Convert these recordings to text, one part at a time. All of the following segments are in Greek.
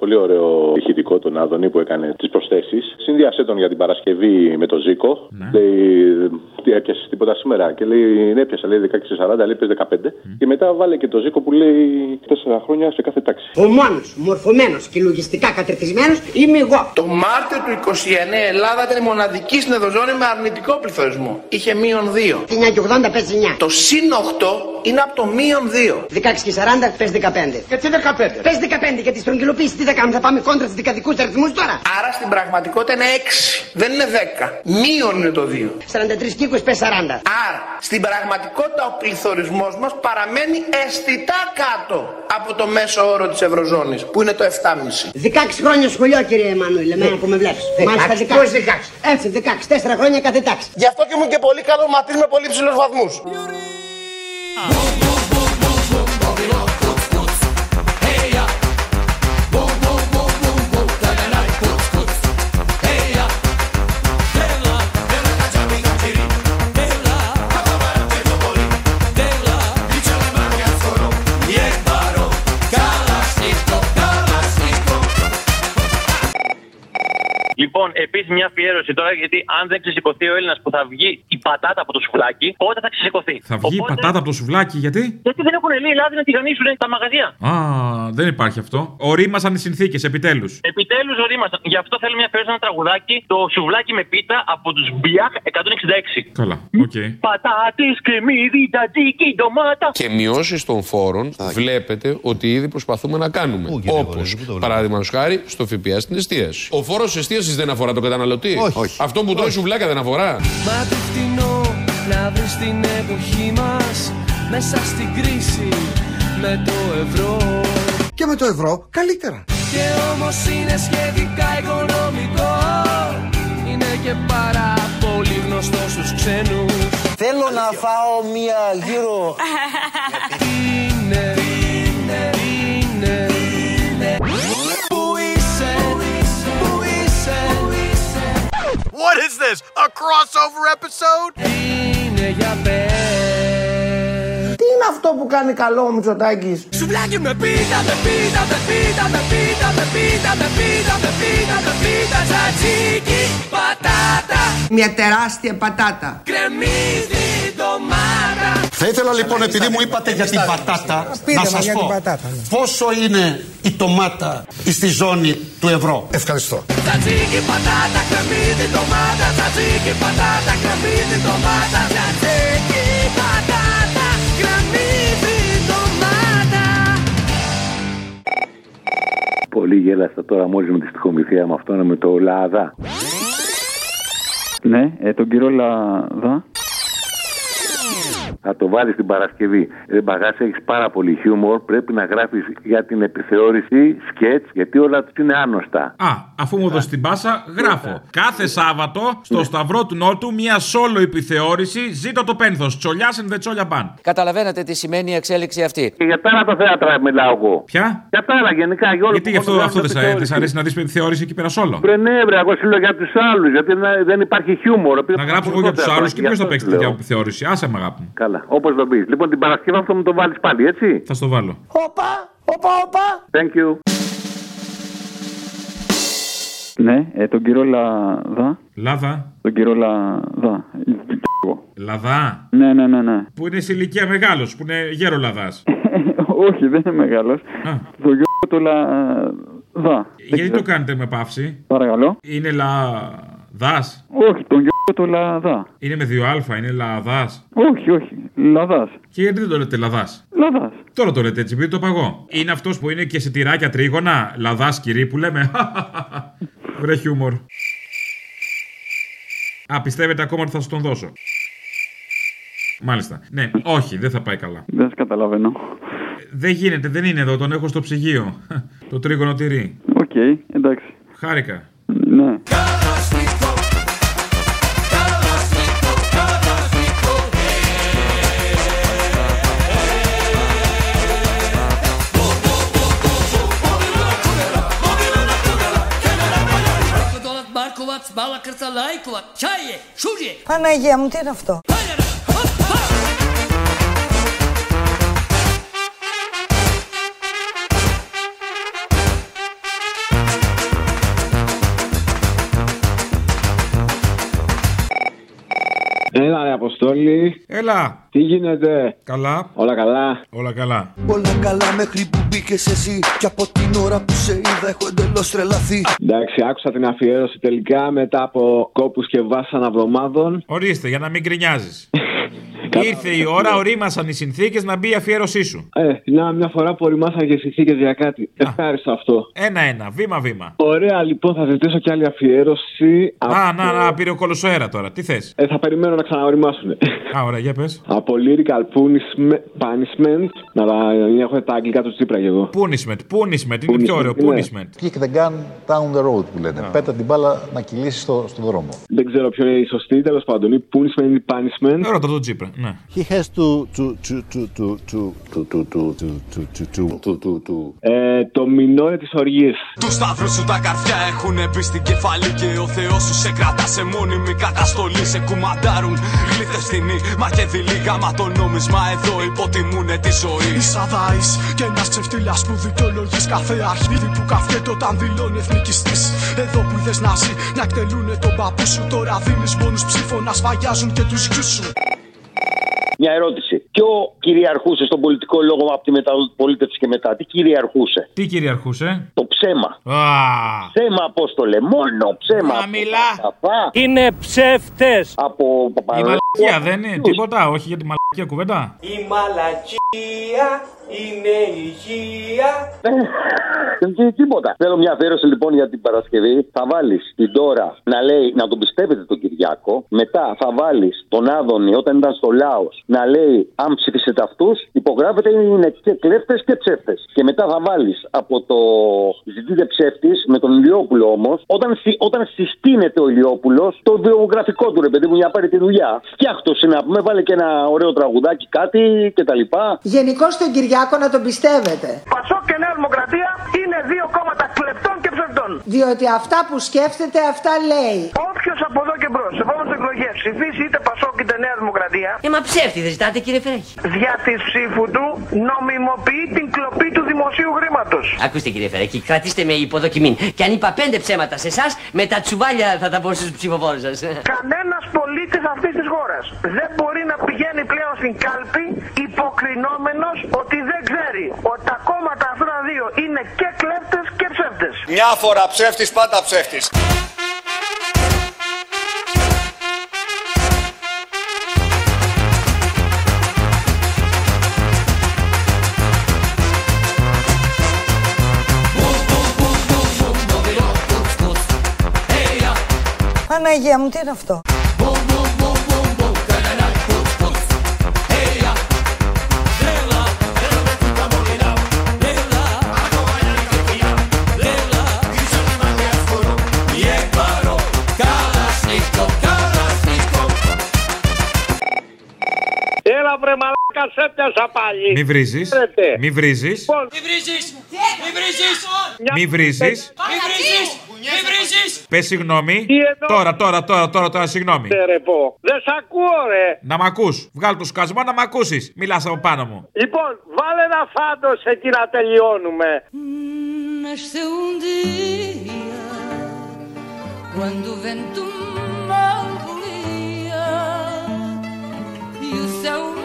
πολύ ωραίο ηχητικό τον Άδωνη που έκανε τις προσθέσεις. Συνδυασέ τον για την Παρασκευή με το Ζήκο. Ναι. Λέει, τι έπιασες τίποτα σήμερα; Και λέει, ναι, έπιασα, λέει 16-40, λέει, πες 15. Και μετά βάλε και το Ζήκο που λέει 4 χρόνια σε κάθε τάξη. Ο μόνος μορφωμένος και λογιστικά κατερτισμένο είμαι εγώ. Το Μάρτιο του 29 η Ελλάδα ήταν η μοναδική στην Ευρωζώνη με αρνητικό πληθωρισμό. Είχε μείον 2. 9 και 80 παίζει 9. Το συν 8 είναι από το μείον 2. 16 και 40 πες 15. Γιατί 15. Πες 15 γιατί στρογγυλοποίηση τι θα κάνουμε, θα πάμε κόντρα στους δικατικούς αριθμούς τώρα. Άρα στην πραγματικότητα είναι 6. Δεν είναι 10. Μείον είναι το 2. 43 και 20 πες 40. Άρα στην πραγματικότητα ο πληθωρισμός μας παραμένει αισθητά κάτω από το μέσο όρο της Ευρωζώνης που είναι το 7,5. 16 χρόνια σχολείο κύριε Εμμανουήλ, εμένα που με βλέπεις. Μάλιστα 16. Πώς 16. Έτσι 16, 4 χρόνια κάθε τάξη. Γι' αυτό και ήμουν και πολύ καλό μαθής με πολύ ψηλούς βαθμούς. Λοιπόν, επίσης μια αφιέρωση τώρα, γιατί αν δεν ξεσηκωθεί ο Έλληνας που θα βγει η πατάτα από το σουβλάκι, πότε θα ξεσηκωθεί; Θα βγει η Οπότε- πατάτα από το σουβλάκι, γιατί; Γιατί δεν έχουν λέει λάδι να τηγανίσουν τα μαγαζιά. Α, δεν υπάρχει αυτό. Ορίμασαν οι συνθήκες, επιτέλους. Επιτέλους ορίμασαν. Γι' αυτό θέλουμε μια αφιέρωση ένα τραγουδάκι, το σουβλάκι με πίτα από τους Μπιάχ 166. Καλά, οκ. Πατάτες, κρεμμύδι, τζατζίκι, ντομάτα. Και μειώσεις των φόρων βλέπετε ότι ήδη προσπαθούμε να κάνουμε. Όπως παράδειγμα χάρη στο ΦΠΑ στην εστίαση. Ο φόρος εστίασης δεν αφορά τον καταναλωτή. Όχι. Αυτό που τρώει σουβλάκια δεν αφορά. Μα τι φτηνό να βρεις την εποχή μας Μέσα στην κρίση με το ευρώ Και με το ευρώ καλύτερα. Και όμως είναι σχετικά οικονομικό Είναι και πάρα πολύ γνωστό στους ξένους Θέλω να φάω μία γύρω Είναι, είναι, this? A crossover episode? Είναι για πες Τι είναι αυτό που κάνει καλό ο Μητσοτάκης; Σουβλάκι με πίτα, με πίτα, με πίτα, με πίτα, με πίτα, με πίτα, με πίτα, με πίτα, τζατζίκι, πατάτα, Μια τεράστια πατάτα. κρεμμύδι, ντομάτα. Θα ήθελα λοιπόν, επειδή μου είπατε για την πατάτα, να σας πω πόσο είναι η ντομάτα στη ζώνη του ευρώ. Ευχαριστώ. Τζατζίκι, πατάτα, κρεμμύδι, ντομάτα, τζατζίκι, πατάτα, κρεμμύδι, ντομάτα, τζατζίκι, πατάτα, κρεμμύδι, ντομάτα. Πολύ γέλαστα τώρα μόλις με τη στοιχομηθεία με αυτόν με το Λάδα. Ναι, ε, τον κύριο Λαδά. Θα το βάλεις την Παρασκευή. Ρε μπαγάσα, έχεις πάρα πολύ χιούμορ. Πρέπει να γράφεις για την επιθεώρηση σκέτς, γιατί όλα τους είναι άνοστα. Α, αφού μου δώσεις την πάσα, γράφω. Κάθε Σάββατο στο Σταυρό του Νότου μια σόλο επιθεώρηση. Ζήτω το πένθος. Τσολιάς and the τσόλια μπαν. Καταλαβαίνετε τι σημαίνει η εξέλιξη αυτή Και για τα άλλα τα θέατρα μιλάω εγώ. Ποια; Για τα άλλα γενικά. Για όλο Γιατί γι' αυτό, αυτό δεν σ' αρέσει, δεν σ' αρέσει να δεις επιθεώρηση εκεί πέρα σόλο. Βρε ναι, βρε, εγώ σου λέω για τους άλλους, γιατί να- δεν υπάρχει χιούμορ. Να γράψω εγώ για τους άλλους και ποιος θα παίξει τέτοια επιθεώρηση. Άσε με αγάπη μου. Καλά, όπως το πεις. Λοιπόν, την Παρασκευή αυτό μου το βάλεις πάλι, έτσι; Θα στο βάλω. Όπα, όπα, όπα Thank you. Ναι, ε, τον κύριο Λαδά. Λάδα. Τον κύριο Λαδά. Εγώ. Λαδά. Ναι, ναι, ναι, ναι. Που είναι σε ηλικία μεγάλος, που είναι γέρο λαδάς. Όχι, δεν είναι μεγάλος. Α. Το γιο του Λαδά. Γιατί το κάνετε με παύση. Παρακαλώ. Είναι λαδά. Όχι, τον γιο του Λαδά. Είναι με δύο α, είναι λαδάς. Όχι, όχι. Λαδάς. Και γιατί δεν το λέτε λαδάς; Λαδάς. Τώρα το λέτε έτσι, επειδή το παγώ. Είναι αυτός που είναι και σε τυράκια τρίγωνα, λαδάς κυρί που λέμε. Βρε χιούμορ. Α, πιστεύετε ακόμα ότι θα σας τον δώσω; Μάλιστα. Ναι, όχι, δεν θα πάει καλά. Δεν σας καταλαβαίνω. Δεν γίνεται, δεν είναι εδώ, τον έχω στο ψυγείο. το τρίγωνο τυρί. Οκ, εντάξει. Χάρηκα. Ναι. Μάρκοβατς, μπάλα κρτσαλάικοβατ, τσάιε, σούριε. Παναγία μου, τι είναι αυτό; Αποστόλη. Έλα. Τι γίνεται; Καλά. Όλα καλά; Όλα καλά. Όλα καλά μέχρι που μπήκες εσύ. Και από την ώρα που σε είδα έχω εντελώς τρελαθεί. Εντάξει, άκουσα την αφιέρωση τελικά μετά από κόπους και βάσανα εβδομάδων. Ορίστε, για να μην γκρινιάζεις. Ήρθε η ώρα, ορίμασαν οι συνθήκες να μπει η αφιέρωσή σου. Ε, να μια φορά που οριμάσαν και συνθήκες για κάτι. Ευχάριστο αυτό. Ένα-ένα, βήμα-βήμα. Ωραία, λοιπόν, θα ζητήσω και άλλη αφιέρωση. Α, να, να, πήρε ο κολοσσό αέρα τώρα. Τι θες; Ε, θα περιμένω να ξαναοριμάσουν. Α, ωραία, για πες. Από lyrical punishment, punishment να τα έχω τα αγγλικά του Τσίπρα και εγώ. Punishment, punishment, είναι πιο ωραίο. ναι. Punishment. Kick the gun down the road που λένε. Πέτα την μπάλα να κυλήσει στο, στον δρόμο. Δεν ξέρω ποιο είναι η σωστή, τέλος πάντων. Ή punishment ή punishment. Ρώτα τον Τσίπρα, ναι. He has to to to to to to to to to to to to to Ε, το μινόρε τη οργή. Του σταύρου σου τα καρδιά έχουν μπει στην κεφαλή και ο Θεό σου σε κρατά σε μόνιμη καταστολή. Σε κουμαντάρουν γλύθε φτηνή, μα και δειλή γάμα το νόμισμα εδώ υποτιμούνε τη ζωή. Είσαι αδάη και ένα ξεφτύλα που δικαιολογεί κάθε αρχίδι που καφιέται όταν δηλώνει εθνικιστή. Εδώ που είδε να ζει, να εκτελούνε τον παππού σου. Τώρα δίνει μόνου ψήφο να σφαγιάζουν και του γιου σου. Μια ερώτηση. Ποιο κυριαρχούσε στον πολιτικό λόγο από τη μεταπολίτευση και μετά, τι κυριαρχούσε; Τι κυριαρχούσε; Το ψέμα. Α, Ψέμα, απόστολε, μόνο ψέμα. Να μιλά. Είναι ψεύτες. Από η παπαρό. μαλακία δεν είναι τίποτα, όχι για τη μαλακία κουβέντα. Η μαλακία είναι υγεία. Τι- Τίποτα. Θέλω μια αφιέρωση λοιπόν για την Παρασκευή. Θα βάλεις την τώρα να λέει να τον πιστεύετε τον Κυριάκο. Μετά θα βάλεις τον Άδωνη όταν ήταν στο Λάος να λέει αν ψηφίσετε αυτούς, υπογράφετε είναι και κλέφτες και ψεύτες. Και μετά θα βάλεις από το ζητείτε ψεύτης με τον Ηλιόπουλο όμως, όταν, συ- όταν συστήνεται ο Ηλιόπουλος, το βιογραφικό του ρε παιδί μου για να πάρει τη δουλειά. Φτιάχτωσε να πούμε, βάλε και ένα ωραίο τραγουδάκι, κάτι κτλ. Γενικώς τον Κυριάκο να τον πιστεύετε. Πασόκ και Νέα Δημοκρατία είναι δύο κόμματα κλεπτών και ψευδών. Διότι αυτά που σκέφτεται, αυτά λέει. Όποιος από εδώ και μπρος, σε επόμενες εκλογές ψηφίσει είτε Πασόκ είτε Νέα Δημοκρατία, Ε, μα ψεύτη δεν ζητάτε κύριε Φερέχη. δια της ψήφου του νομιμοποιεί την κλοπή του δημοσίου χρήματος. Ακούστε κύριε Φερέχη, κρατήστε με υποδοκιμή. Και αν είπα πέντε ψέματα σε εσάς, με τα τσουβάλια θα τα πω στους ψηφοφόρους σας. Κανένας πολίτης αυτής της χώρας δεν μπορεί να πηγαίνει πλέον στην κάλπη υποκρινόμενος ότι δεν ξέρει ότι τα κόμματα αυτά τα δύο είναι και κλέπτε και ψεύτες. Μια φορά ψεύτης, πάντα ψεύτης. Παναγία μου, τι είναι αυτό; Βρε μαλάκα σε πιάσα πάλι. Μη βρίζεις. Ξέρετε. Μη βρίζεις. Λοιπόν, Μη βρίζεις! Μη βρίζεις! Μη βρίζεις. Μη βρίζεις! Μη βρίζεις! Πες συγγνώμη. Τι εννοώ; Τώρα, τώρα, τώρα, τώρα, τώρα, συγγνώμη. Ναι, ρε πω. Δεν σ' ακούω ρε. Να μ' ακούς. Βγάλ το σκασμό να μ' ακούσεις. Μιλάς από πάνω μου. Λοιπόν, βάλε ένα φάντος εκεί να τελειώνουμε. Nasceu um dia quando o vento mal volia e o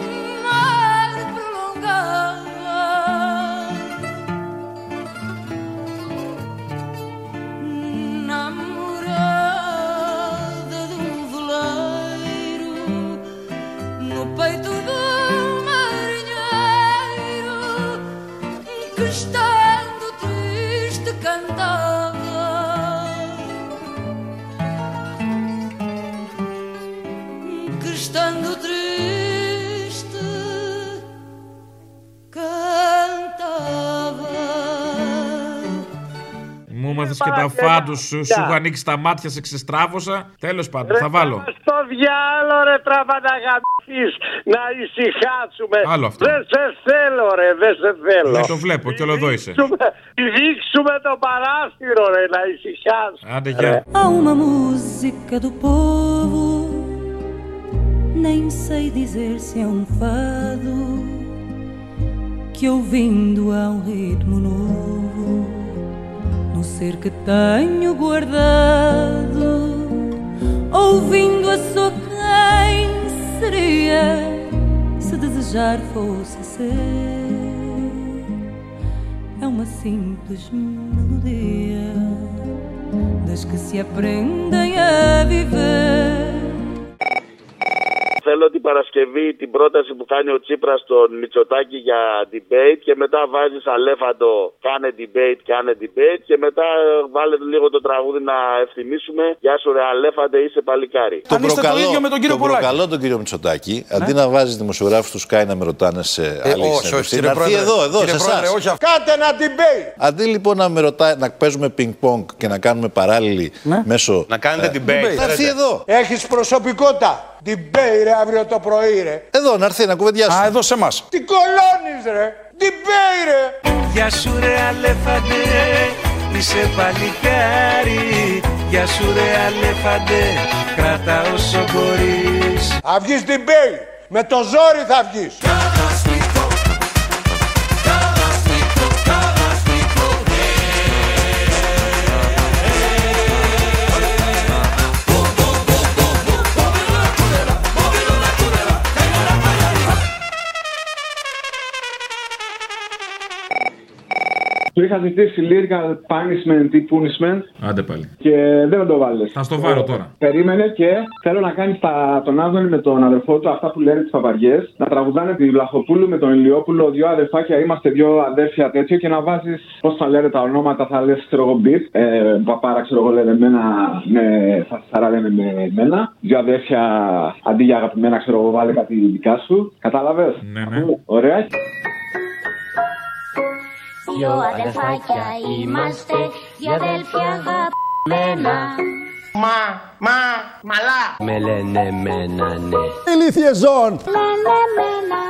έμαθε και τα φάντους σου. Σου έχω ανοίξει τα μάτια, σε ξεστράβωσα. Τέλος πάντων, θα βάλω. Στο διάλο ρε τραβανταγαμίς να ησυχάσουμε. Άλλο αυτό. Δεν σε θέλω ρε, δεν σε θέλω. Ναι, το βλέπω και όλο εδώ είσαι. Δείξουμε- Δείξουμε το παράθυρο ρε, να ησυχάσουμε. Άντε, γεια. Há uma música do povo, nem sei dizer se é um fado, que ouvindo há um ritmo novo, no ser que tenho guardado, ouvindo a sua quem seria se desejar fosse ser. É uma simples melodia das que se aprendem a viver. Θέλω την Παρασκευή την πρόταση που κάνει ο Τσίπρας στον Μητσοτάκη για debate και μετά βάζεις αλέφαντο κάνε debate, κάνε debate και μετά βάλε λίγο το τραγούδι να ευθυμίσουμε Γεια σου ρε αλέφαντε είσαι παλικάρι. Τον προκαλώ, τον προκαλώ τον κύριο Μητσοτάκη, αντί να βάζεις δημοσιογράφους τους Sky να με ρωτάνε σε άλλη όχι, όχι, συνέντευξη, κύριε να έρθει Πρόεδρε. εδώ, εδώ, Κύριε σε Πρόεδρε, εσάς. όχι αυτό. Κάντε ένα debate. Αντί λοιπόν να με ρωτάει, να παίζουμε πινκ-πονγκ και να κάνουμε παράλληλη μέσω. Να κάνετε debate. Να έρθει εδώ. Έχεις προσωπικότητα. Debate ρε αύριο το πρωί ρε. Εδώ να έρθει να κουβεντιάσει. Α, εδώ σε εμάς. Τι κολώνεις ρε. Debate ρε. Γεια σου ρε αλέφαντε, είσαι παλικάρι Γεια σου ρε αλέφαντε, κράτα όσο μπορείς Θα βγεις debate. Με το ζόρι θα βγεις. Του είχα ζητήσει lyrical punishment ή punishment Άντε πάλι. και δεν θα το βάλει. Θα στο βάλω τώρα. Περίμενε και θέλω να κάνεις τον Άδωνη με τον αδερφό του αυτά που λένε τις παπαριές. Να τραγουδάνε τη Βλαχοπούλου με τον Ηλιόπουλο, δύο αδερφάκια, είμαστε δύο αδέρφια τέτοιο και να βάζεις πώς θα λένε τα ονόματα, θα λες ξέρω εγώ beat. Ε, παπάρα ξέρω εγώ λένε εμένα, με, θα σαρά λένε με εμένα. Δύο αδέρφια αντί για αγαπημένα ξέρω εγώ βάλε κάτι δικά σου. Κατάλαβες; Ναι, ναι. Ωραία. Δυο αδερφάκια είμαστε, δυο αδέλφια αγαπημένα. Μα, μα, μαλά Με λένε μένα ναι. Ηλίθιε ζών. Λένε μένα.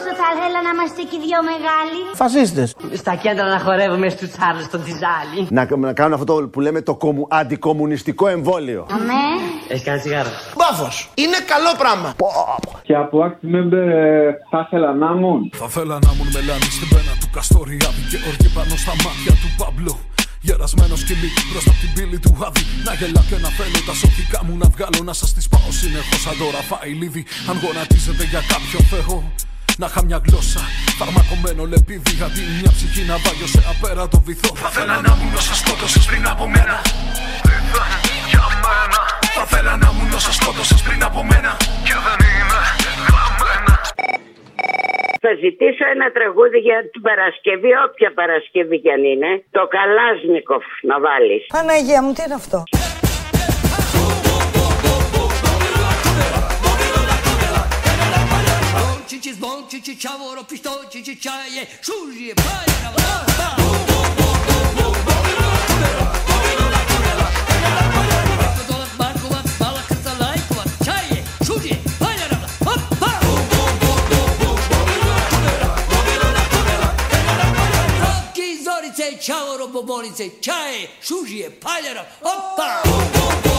Αχ, πόσο θα ήθελα να είμαστε και οι δυο μεγάλοι. Φασίστες. Στα κέντρα να χορεύουμε στους Τσάρλς στον Τιζάλι. Να, να κάνουν αυτό που λέμε το κομμου, αντικομουνιστικό εμβόλιο. Αμέ. Έχεις κάνει τσιγάρο. Μπάφος. Είναι καλό πράγμα. Και από active member ε, θα ήθελα να ήμουν. Θα θέλα να ήμουν μελάνης στην πένα του Καστοριάδη και οργή πάνω στα μάτια του Παμπλό. Γερασμένο σκυλί μπροστά από την πύλη του Άδη. Να γελά και να θέλω τα σωτικά μου να βγάλω να σας τις πάω συνεχώς σαν το ραφαηλίδι. Αν γονατίζετε για κάποιο θεό. Να είχα μια γλώσσα φαρμακομένο λεπίδι Αντί μια ψυχή να βάγιο σε απέραντο βυθό Θα θέλα να ήμουν όσα σκότωσες πριν από μένα Ήταν για μένα Θα θέλα να ήμουν όσα σκότωσες πριν από μένα Και δεν είμαι γραμμένα Θα ζητήσω ένα τραγούδι για την Παρασκευή, όποια Παρασκευή κι αν είναι. Το Καλάσνικοφ να βάλεις. Παναγία μου, τι είναι αυτό; ciavoro, pistocci, cicciaie, sugli, paia, Čavoro, bobonice, čaje, šužije, paljara, opa! Bum, bum, bum.